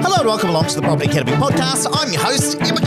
Hello and welcome along to the Property Academy podcast. I'm your host, Emma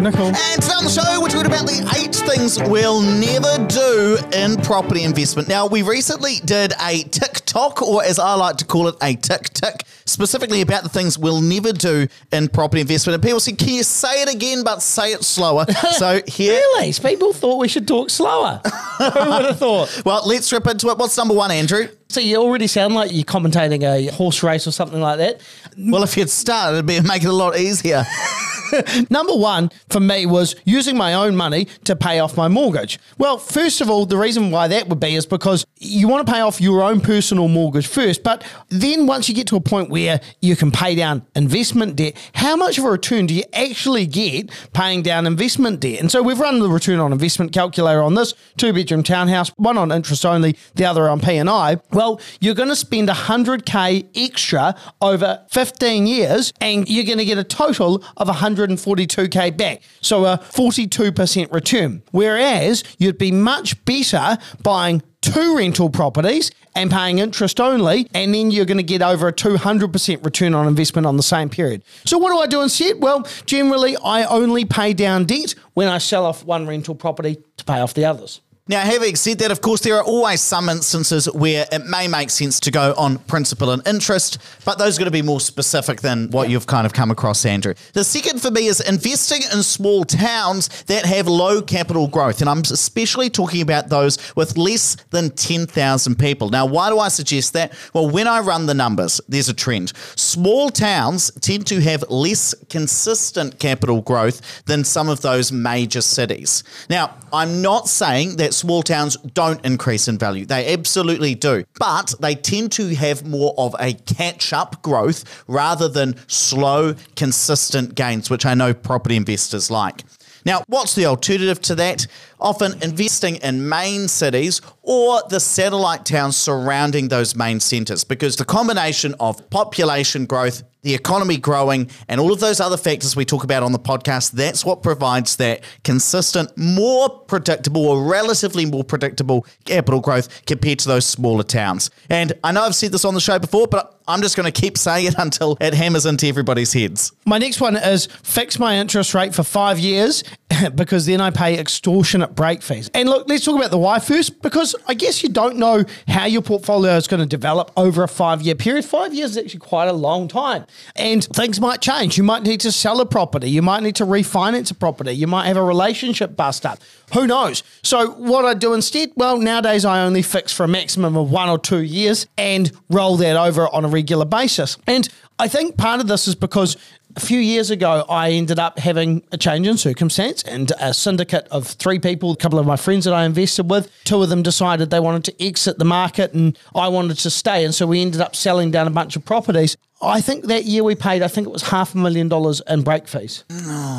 Knight. Andrew Nicol. And today on the show, we're talking about the eight things we'll never do in property investment. Now, we recently did a TikTok, or as I like to call it, a tick tick, specifically about the things we'll never do in property investment. And people said, Can you say it again, but say it slower? So here. Really? People thought we should talk slower. Who would have thought? Well, let's rip into it. What's number one, Andrew? So you already sound like you're commentating a horse race or something like that. Well, if you'd started, it'd be, make it a lot easier. Number one for me was using my own money to pay off my mortgage. Well, first of all, the reason why that would be is because you want to pay off your own personal mortgage first. But then once you get to a point where you can pay down investment debt, how much of a return do you actually get paying down investment debt? And so we've run the return on investment calculator on this two bedroom townhouse, one on interest only, the other on P&I. Well, you're going to spend 100K extra over 15 years and you're going to get a total of 142K back. So a 42% return. Whereas you'd be much better buying two rental properties and paying interest only, and then you're going to get over a 200% return on investment on the same period. So, what do I do instead? Well, generally, I only pay down debt when I sell off one rental property to pay off the others. Now, having said that, of course, there are always some instances where it may make sense to go on principal and interest, but those are going to be more specific than what you've kind of come across, Andrew. The second for me is investing in small towns that have low capital growth. And I'm especially talking about those with less than 10,000 people. Now, why do I suggest that? Well, when I run the numbers, there's a trend. Small towns tend to have less consistent capital growth than some of those major cities. Now, I'm not saying that small towns don't increase in value. They absolutely do. But they tend to have more of a catch up growth rather than slow, consistent gains, which I know property investors like. Now, what's the alternative to that? Often investing in main cities or the satellite towns surrounding those main centres, because the combination of population growth, the economy growing, and all of those other factors we talk about on the podcast, that's what provides that consistent, more predictable, or relatively more predictable capital growth compared to those smaller towns. And I know I've said this on the show before, but I'm just going to keep saying it until it hammers into everybody's heads. My next one is fix my interest rate for five years because then I pay extortionate break fees. And look, let's talk about the why first because I guess you don't know how your portfolio is going to develop over a five year period. Five years is actually quite a long time. And things might change. You might need to sell a property. You might need to refinance a property. You might have a relationship bust up. Who knows? So, what I do instead? Well, nowadays I only fix for a maximum of one or two years and roll that over on a regular basis. And I think part of this is because a few years ago, I ended up having a change in circumstance and a syndicate of three people, a couple of my friends that I invested with, two of them decided they wanted to exit the market and I wanted to stay. And so we ended up selling down a bunch of properties. I think that year we paid, I think it was half a million dollars in break fees.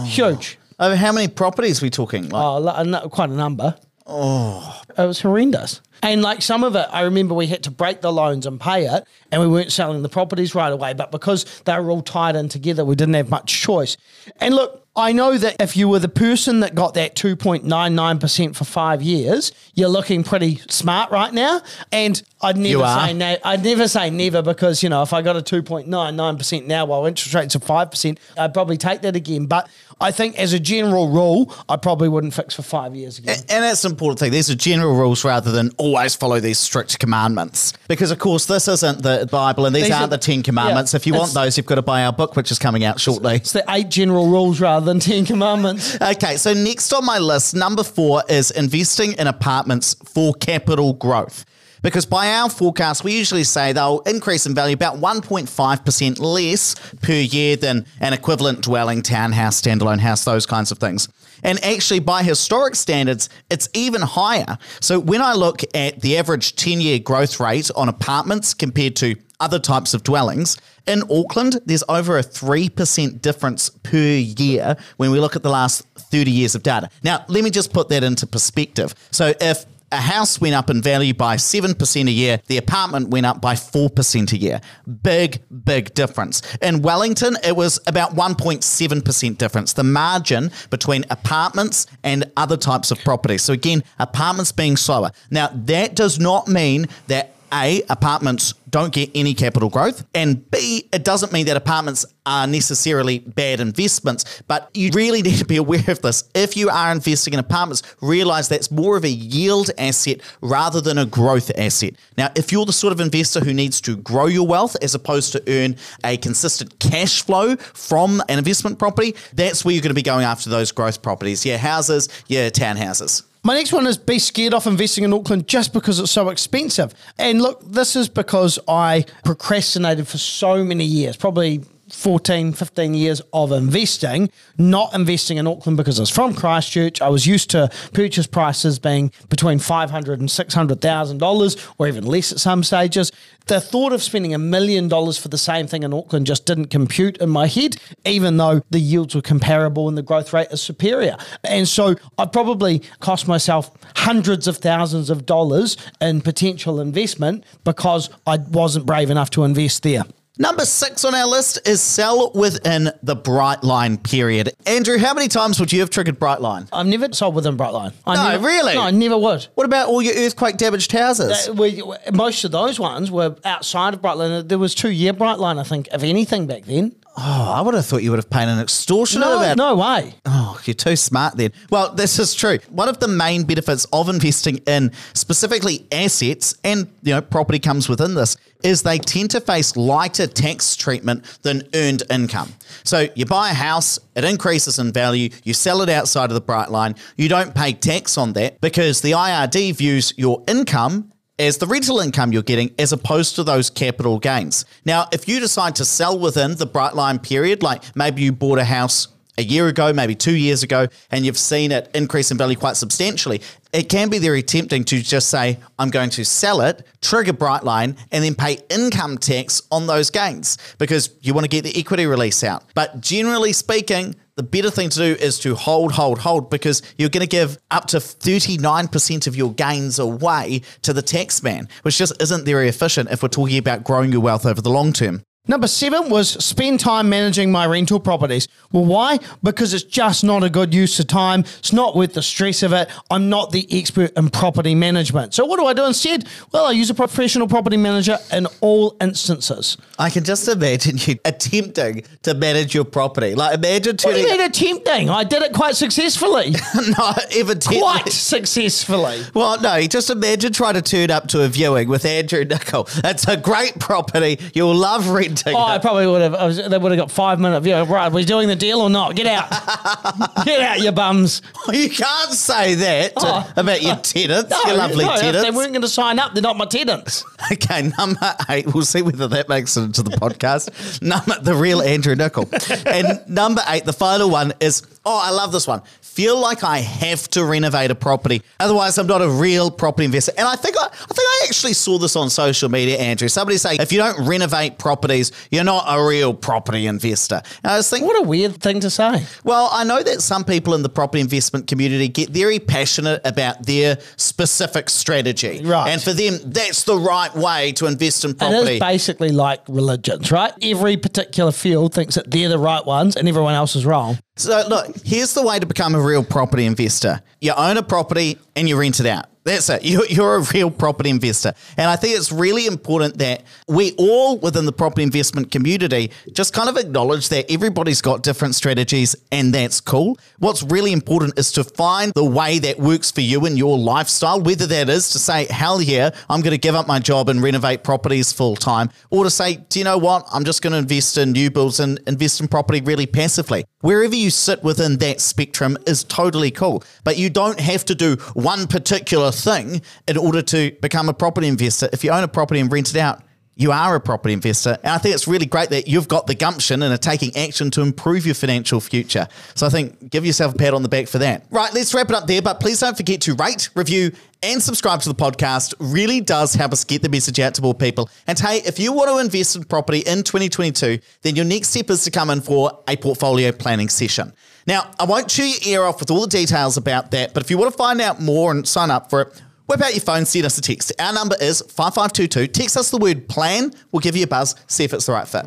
Huge. Over how many properties are we talking? Like, Oh, lo- a nu- quite a number. Oh. It was horrendous. And like some of it, I remember we had to break the loans and pay it, and we weren't selling the properties right away. But because they were all tied in together, we didn't have much choice. And look, I know that if you were the person that got that 2.99% for five years, you're looking pretty smart right now. And I'd never say no, I'd never say never because, you know, if I got a 2.99% now while interest rates are 5%, I'd probably take that again. But I think as a general rule, I probably wouldn't fix for five years again. And that's an important thing. These are general rules rather than always follow these strict commandments. Because, of course, this isn't the Bible and these, These aren't are- the Ten Commandments. yeah. if you want those, you've got to buy our book, which is coming out shortly. It's the eight general rules rather than 10 commandments. Okay, so next on my list, number four is investing in apartments for capital growth. Because by our forecast, we usually say they'll increase in value about 1.5% less per year than an equivalent dwelling, townhouse, standalone house, those kinds of things. And actually, by historic standards, it's even higher. So when I look at the average 10 year growth rate on apartments compared to other types of dwellings, in Auckland, there's over a 3% difference per year when we look at the last 30 years of data. Now, let me just put that into perspective. So if a house went up in value by 7% a year, the apartment went up by 4% a year. Big, big difference. In Wellington, it was about 1.7% difference, the margin between apartments and other types of property. So, again, apartments being slower. Now, that does not mean that a, apartments don't get any capital growth. And B, it doesn't mean that apartments are necessarily bad investments, but you really need to be aware of this. If you are investing in apartments, realize that's more of a yield asset rather than a growth asset. Now, if you're the sort of investor who needs to grow your wealth as opposed to earn a consistent cash flow from an investment property, that's where you're going to be going after those growth properties. Yeah, houses, yeah, townhouses. My next one is be scared off investing in Auckland just because it's so expensive. And look, this is because I procrastinated for so many years, probably 14, 15 years of investing, not investing in Auckland because I was from Christchurch. I was used to purchase prices being between $500 and $600,000 or even less at some stages. The thought of spending a million dollars for the same thing in Auckland just didn't compute in my head, even though the yields were comparable and the growth rate is superior. And so I probably cost myself hundreds of thousands of dollars in potential investment because I wasn't brave enough to invest there. Number six on our list is sell within the bright line period. Andrew, how many times would you have triggered bright line? I've never sold within Brightline. I No, never, really? No, I never would. What about all your earthquake damaged houses? Uh, we, most of those ones were outside of Brightline. There was two year Brightline, I think, of anything, back then. Oh, I would have thought you would have paid an extortionate No, amount. no way. Oh, you're too smart then. Well, this is true. One of the main benefits of investing in specifically assets, and you know, property comes within this, is they tend to face lighter tax treatment than earned income. So you buy a house, it increases in value, you sell it outside of the bright line, you don't pay tax on that because the IRD views your income as the rental income you're getting as opposed to those capital gains. Now, if you decide to sell within the bright line period, like maybe you bought a house a year ago, maybe two years ago, and you've seen it increase in value quite substantially, it can be very tempting to just say, I'm going to sell it, trigger Brightline, and then pay income tax on those gains because you want to get the equity release out. But generally speaking, the better thing to do is to hold, hold, hold because you're going to give up to 39% of your gains away to the tax man, which just isn't very efficient if we're talking about growing your wealth over the long term. Number seven was spend time managing my rental properties. Well, why? Because it's just not a good use of time. It's not worth the stress of it. I'm not the expert in property management. So, what do I do instead? Well, I use a professional property manager in all instances. I can just imagine you attempting to manage your property. Like imagine turning. What do you mean attempting? I did it quite successfully. not even quite successfully. Well, no, just imagine trying to turn up to a viewing with Andrew Nicol. It's a great property. You'll love renting Oh, I probably would have. I was, they would have got five minute view. Right, we're doing the deal or not? Get out. Get out, you bums. You can't say that Oh. about your tenants, your lovely no, tenants. they weren't going to sign up, they're not my tenants. Okay, number eight. We'll see whether that makes it into the podcast. number the real Andrew Nicol. and number eight, the final one is oh, I love this one. Feel like I have to renovate a property, otherwise I'm not a real property investor. And I think I, I think I actually saw this on social media, Andrew. Somebody say if you don't renovate properties, you're not a real property investor. And I was thinking, What a weird thing to say. well, I know that some people in the property investment community get very passionate about their specific strategy. Right. And for them, that's the right way to invest in It property. is basically like religions, right? Every particular field thinks that they're the right ones and everyone else is wrong. So, look, here's the way to become a real property investor you own a property and you rent it out. That's it. You're, a real property investor. And I think it's really important that we all within the property investment community just kind of acknowledge that everybody's got different strategies and that's cool. What's really important is to find the way that works for you and your lifestyle, whether that is to say, hell yeah, I'm going to give up my job and renovate properties full time, or to say, do you know what? I'm just going to invest in new builds and invest in property really passively. Wherever you sit within that spectrum is totally cool. But you don't have to do one particular thing in order to become a property investor. If you own a property and rent it out, you are a property investor. And I think it's really great that you've got the gumption and are taking action to improve your financial future. So I think give yourself a pat on the back for that. Right, let's wrap it up there. But please don't forget to rate, review, and subscribe to the podcast. Really does help us get the message out to more people. And hey, if you want to invest in property in 2022, then your next step is to come in for a portfolio planning session. Now, I won't chew your ear off with all the details about that, but if you want to find out more and sign up for it, whip out your phone, send us a text. Our number is 5522. Text us the word plan. We'll give you a buzz, see if it's the right fit.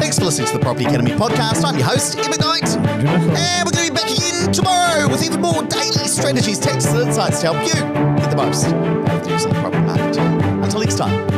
Thanks for listening to the Property Academy podcast. I'm your host, Ed McKnight. And we're going to be back again tomorrow with even more daily strategies, tips, and insights to help you get the most out of the property market. Until next time.